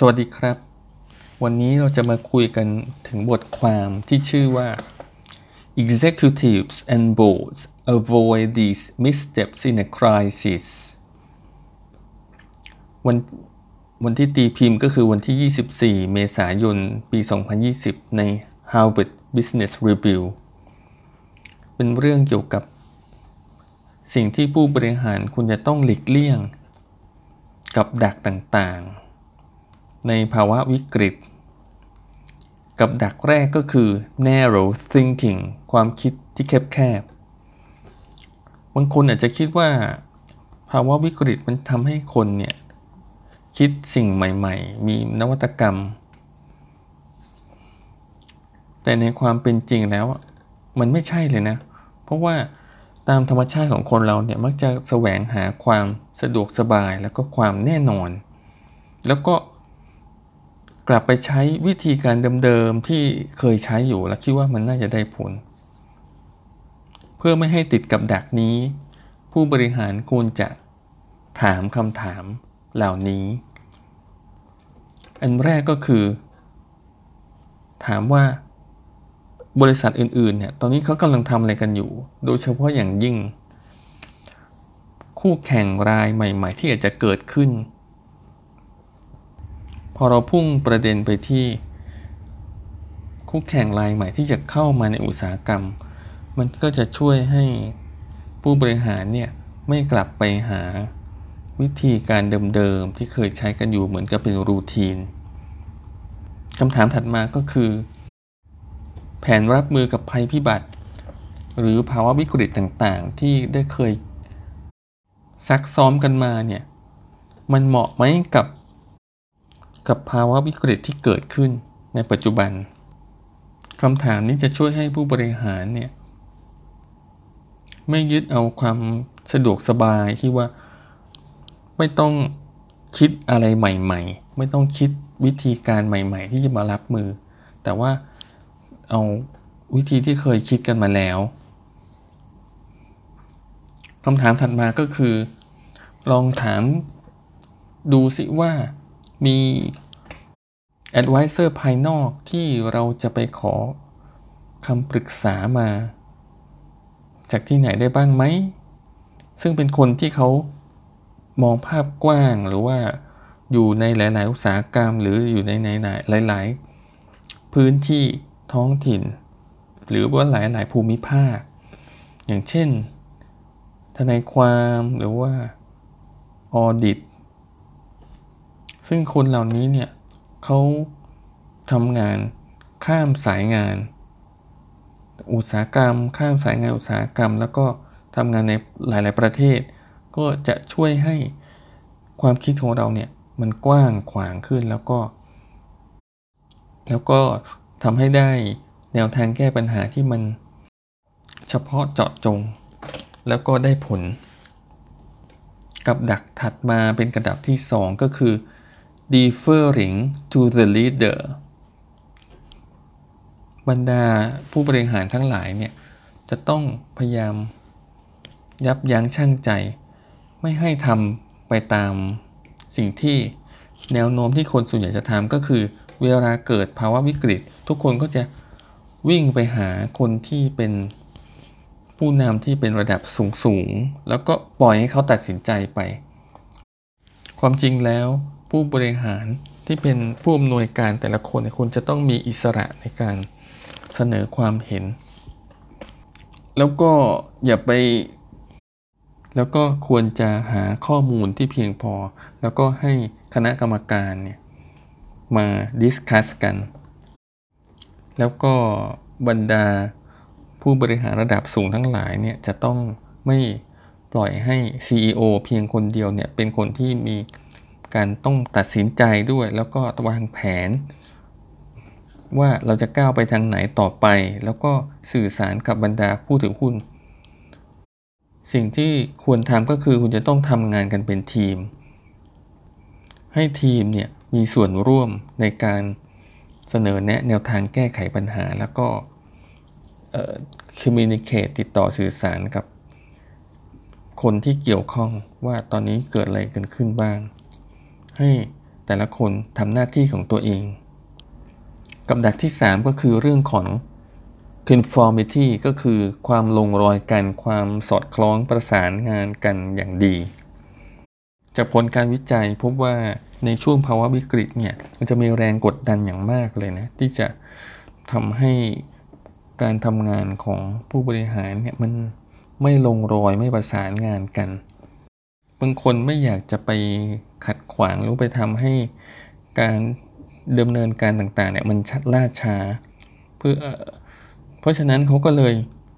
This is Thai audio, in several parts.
สวัสดีครับ วันนี้เราจะมาคุยกันถึงบทความที่ชื่อว่า Executives and Boards Avoid These Missteps in a Crisis วันวันที่ตีพิมพ์ก็คือวันที่ 24 เมษายน ปี 2020 ใน Harvard Business Review เป็นเรื่องเกี่ยวกับ สิ่งที่ผู้บริหารคุณจะต้องหลีกเลี่ยง กับดักต่างๆ ในภาวะวิกฤต กับดักแรกก็คือ narrow thinking ความคิดที่แคบๆบางคนอาจจะคิดว่า ภาวะวิกฤตมันทำให้คนเนี่ย คิดสิ่งใหม่ ๆ มีนวัตกรรม แต่ในความเป็นจริงแล้ว มันไม่ใช่เลยนะ เพราะว่าตามธรรมชาติของคนเราเนี่ยมักจะแสวงหาความสะดวกสบายแล้วก็ความแน่นอน แล้วก็ กลับไปใช้วิธีการเดิมๆที่เคยใช้อยู่แล้วคิดว่ามันน่าจะได้ผล เพื่อไม่ให้ติดกับดักนี้ ผู้บริหารควรจะถามคำถามเหล่านี้ อันแรกก็คือ ถามว่าบริษัทอื่นๆเนี่ยตอนนี้เขากำลังทำอะไรกันอยู่ โดยเฉพาะอย่างยิ่ง คู่แข่งรายใหม่ ๆ ที่อาจจะเกิดขึ้น พอเราพุ่งประเด็นไปที่คู่แข่งรายใหม่ที่จะเข้ามาในอุตสาหกรรม มันก็จะช่วยให้ผู้บริหารเนี่ยไม่กลับไปหาวิธีการเดิมๆที่เคยใช้กันอยู่เหมือนกับเป็นรูทีนคำถามถัดมาก็คือ แผนรับมือกับภัยพิบัติ หรือภาวะวิกฤตต่างๆ ที่ได้เคยซักซ้อมกันมาเนี่ยมันเหมาะไหมกับ กับภาวะวิกฤตที่เกิดขึ้นในปัจจุบันคำถามนี้จะช่วยให้ผู้บริหารเนี่ยไม่ยึดเอาความสะดวกสบายที่ว่า ไม่ต้องคิดอะไรใหม่ ๆ ไม่ต้องคิดวิธีการใหม่ ๆ ที่จะมารับมือ แต่ว่าเอาวิธีที่เคยคิดกันมาแล้วคำถามถัดมาก็คือ ลองถามดูสิว่า มี advisor ภายนอกที่เราจะไปขอคำปรึกษามา จากที่ไหนได้บ้างไหม ซึ่งเป็นคนที่เขามองภาพกว้างหรือว่าอยู่ในหลาย ๆ อุตสาหกรรม หรืออยู่ในหลาย ๆ พื้นที่ท้องถิ่น หรือว่าหลาย ๆ ภูมิภาค อย่างเช่นทนายความหรือว่าออดิต ซึ่งคนเหล่านี้เนี่ยเขาทำงานข้ามสายงาน อุตสาหกรรม ข้ามสายงานอุตสาหกรรม แล้วก็ทำงานในหลาย ๆ ประเทศ ก็จะช่วยให้ความคิดของเราเนี่ยมันกว้างขวางขึ้นแล้วก็ แล้วก็ทำให้ได้แนวทางแก้ปัญหาที่มันเฉพาะเจาะจง แล้วก็ได้ผล กับดักถัดมาเป็นกระดับที่ 2 ก็คือ deferring to the leader บรรดาผู้บริหารทั้งหลายเนี่ยจะต้องพยายามยับยั้งชั่งใจ ไม่ให้ทำไปตามสิ่งที่แนวโน้มที่คนส่วนใหญ่จะทำก็คือเวลาเกิดภาวะวิกฤต ทุกคนก็จะวิ่งไปหาคนที่เป็นผู้นำที่เป็นระดับสูงๆแล้วก็ปล่อยให้เขาตัดสินใจไป ความจริงแล้ว ผู้บริหารที่เป็นผู้อำนวยการแต่ละคนควรจะต้องมีอิสระในการเสนอความเห็น แล้วก็อย่าไป แล้วก็ควรจะหาข้อมูลที่เพียงพอ แล้วก็ให้คณะกรรมการเนี่ยมาดิสคัสกัน แล้วก็บรรดาผู้บริหารระดับสูงทั้งหลายเนี่ยจะต้องไม่ปล่อยให้ CEO เพียงคนเดียวเนี่ยเป็นคนที่มี การต้องตัดสินใจด้วย แล้วก็วางแผน ว่าเราจะก้าวไปทางไหนต่อไป แล้วก็สื่อสารกับบรรดาผู้ถือหุ้น สิ่งที่ควรทำก็คือคุณจะต้องทำงานกันเป็นทีม ให้ทีมเนี่ยมีส่วนร่วมในการเสนอแนะแนวทางแก้ไขปัญหา แล้วก็ communicate ติดต่อสื่อสารกับคนที่เกี่ยวข้องว่าตอนนี้เกิดอะไรกันขึ้นบ้าง ให้แต่ละคนทำหน้าที่ของตัวเอง กับดักที่ 3 ก็คือเรื่องของ conformity ก็คือความลงรอยกันความสอดคล้องประสานงานกันอย่างดี จากผลการวิจัยพบว่าในช่วงภาวะวิกฤตเนี่ยมันจะมีแรงกดดันอย่างมากเลยนะ ที่จะทำให้การทำงานของผู้บริหารเนี่ยมันไม่ลงรอยไม่ประสานงานกัน บางคนไม่อยากจะไปขัดขวางหรือไปทำให้การดำเนินการต่างๆเนี่ยมันชักล่าช้าเพื่อเพราะฉะนั้นเขาก็เลย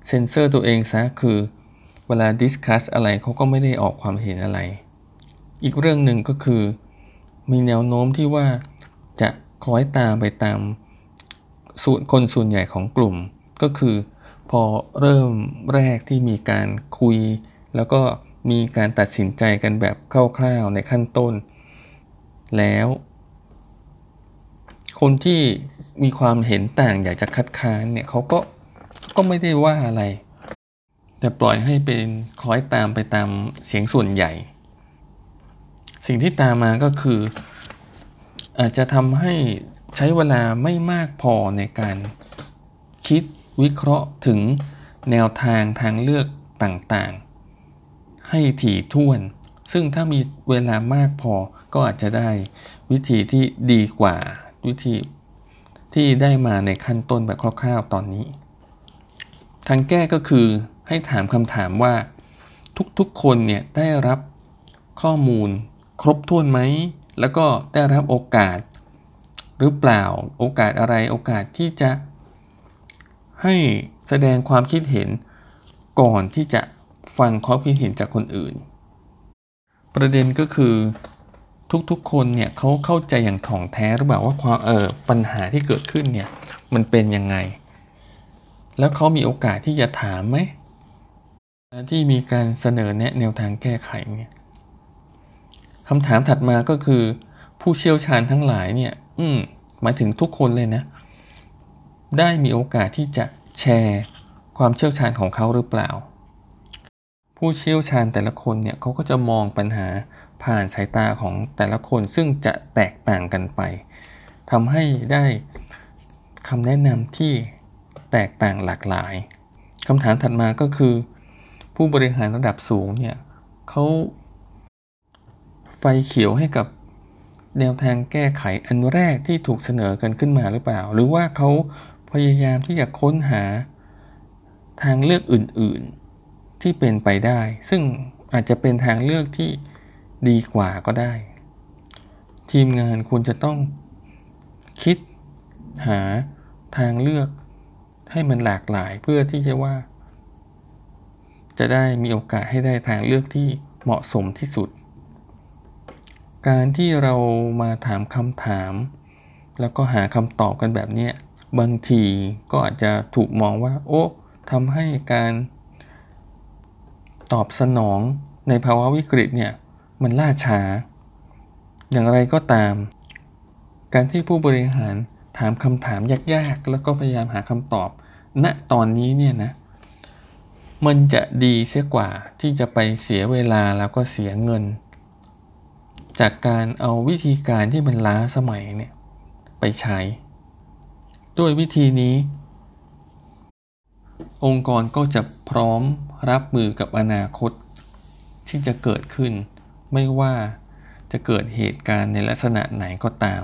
เซ็นเซอร์ตัวเองซะคือเวลา discuss อะไรเขาก็ไม่ได้ออกความเห็นอะไร อีกเรื่องหนึ่งก็คือมีแนวโน้มที่ว่าจะคล้อยตามไปตามส่วนคนส่วนใหญ่ของกลุ่ม ก็คือพอเริ่มแรกที่มีการคุย แล้วก็ มีการตัดสินใจกันแบบคร่าวๆในขั้นต้น แล้ว คนที่มีความเห็นต่างอยากจะคัดค้านเนี่ยเขาก็ก็ไม่ได้ว่าอะไร แต่ปล่อยให้เป็นคล้อยตามไปตามเสียงส่วนใหญ่ สิ่งที่ตามมาก็คือ อาจจะทำให้ใช้เวลาไม่มากพอในการคิดวิเคราะห์ถึงแนวทางทางเลือกต่างๆ ให้ถี่ถ้วน ซึ่งถ้ามีเวลามากพอก็อาจจะได้วิธีที่ดีกว่าวิธีที่ได้มาในขั้นต้นแบบคร่าวๆตอนนี้ ทางแก้ก็คือให้ถามคำถามว่า ทุกๆคนเนี่ยได้รับข้อมูลครบถ้วนไหม แล้วก็ได้รับโอกาส หรือเปล่าโอกาสอะไรโอกาสที่จะให้แสดงความคิดเห็นก่อนที่จะ ฟังความคิดเห็นจากคนอื่น ประเด็นก็คือทุกๆคนเนี่ยเขาเข้าใจอย่างถ่องแท้หรือเปล่าว่าความเออปัญหาที่เกิดขึ้นเนี่ยมันเป็นยังไง แล้วเขามีโอกาสที่จะถามไหมที่มีการเสนอแนะแนวทางแก้ไขเนี่ยคำถามถัดมาก็คือ ผู้เชี่ยวชาญทั้งหลายเนี่ย อืมหมายถึงทุกคนเลยนะ ได้มีโอกาสที่จะแชร์ความเชี่ยวชาญของเขาหรือเปล่า ผู้เชี่ยวชาญแต่ละคนเนี่ยเขาก็จะมองปัญหาผ่านสายตาของแต่ละคนซึ่งจะแตกต่างกันไปทำให้ได้คำแนะนำที่แตกต่างหลากหลายคำถามถัดมาก็คือ ผู้บริหารระดับสูงเนี่ยเขาไฟเขียวให้กับแนวทางแก้ไขอันแรกที่ถูกเสนอกันขึ้นมาหรือเปล่า หรือว่าเขาพยายามที่จะค้นหาทางเลือกอื่น ๆ ที่เป็นไปได้ ซึ่งอาจจะเป็นทางเลือกที่ดีกว่าก็ได้ ทีมงานควรจะต้องคิดหาทางเลือกให้มันหลากหลายเพื่อที่จะว่า จะได้มีโอกาสให้ได้ทางเลือกที่เหมาะสมที่สุด การที่เรามาถามคำถาม แล้วก็หาคำตอบกันแบบนี้บางทีก็อาจจะถูกมองว่า โอ้ทำให้การ ตอบสนองในภาวะวิกฤตเนี่ยมันล่าช้า อย่างไรก็ตาม การที่ผู้บริหารถามคำถามยากๆ แล้วก็พยายามหาคำตอบ ณตอนนี้เนี่ยนะมันจะดีเสียกว่าที่จะไปเสียเวลาแล้วก็เสียเงิน จากการเอาวิธีการที่มันล้าสมัยเนี่ยไปใช้ ด้วยวิธีนี้ องค์กรก็จะพร้อมรับมือกับอนาคต ที่จะเกิดขึ้น ไม่ว่าจะเกิดเหตุการณ์ในลักษณะไหนก็ตาม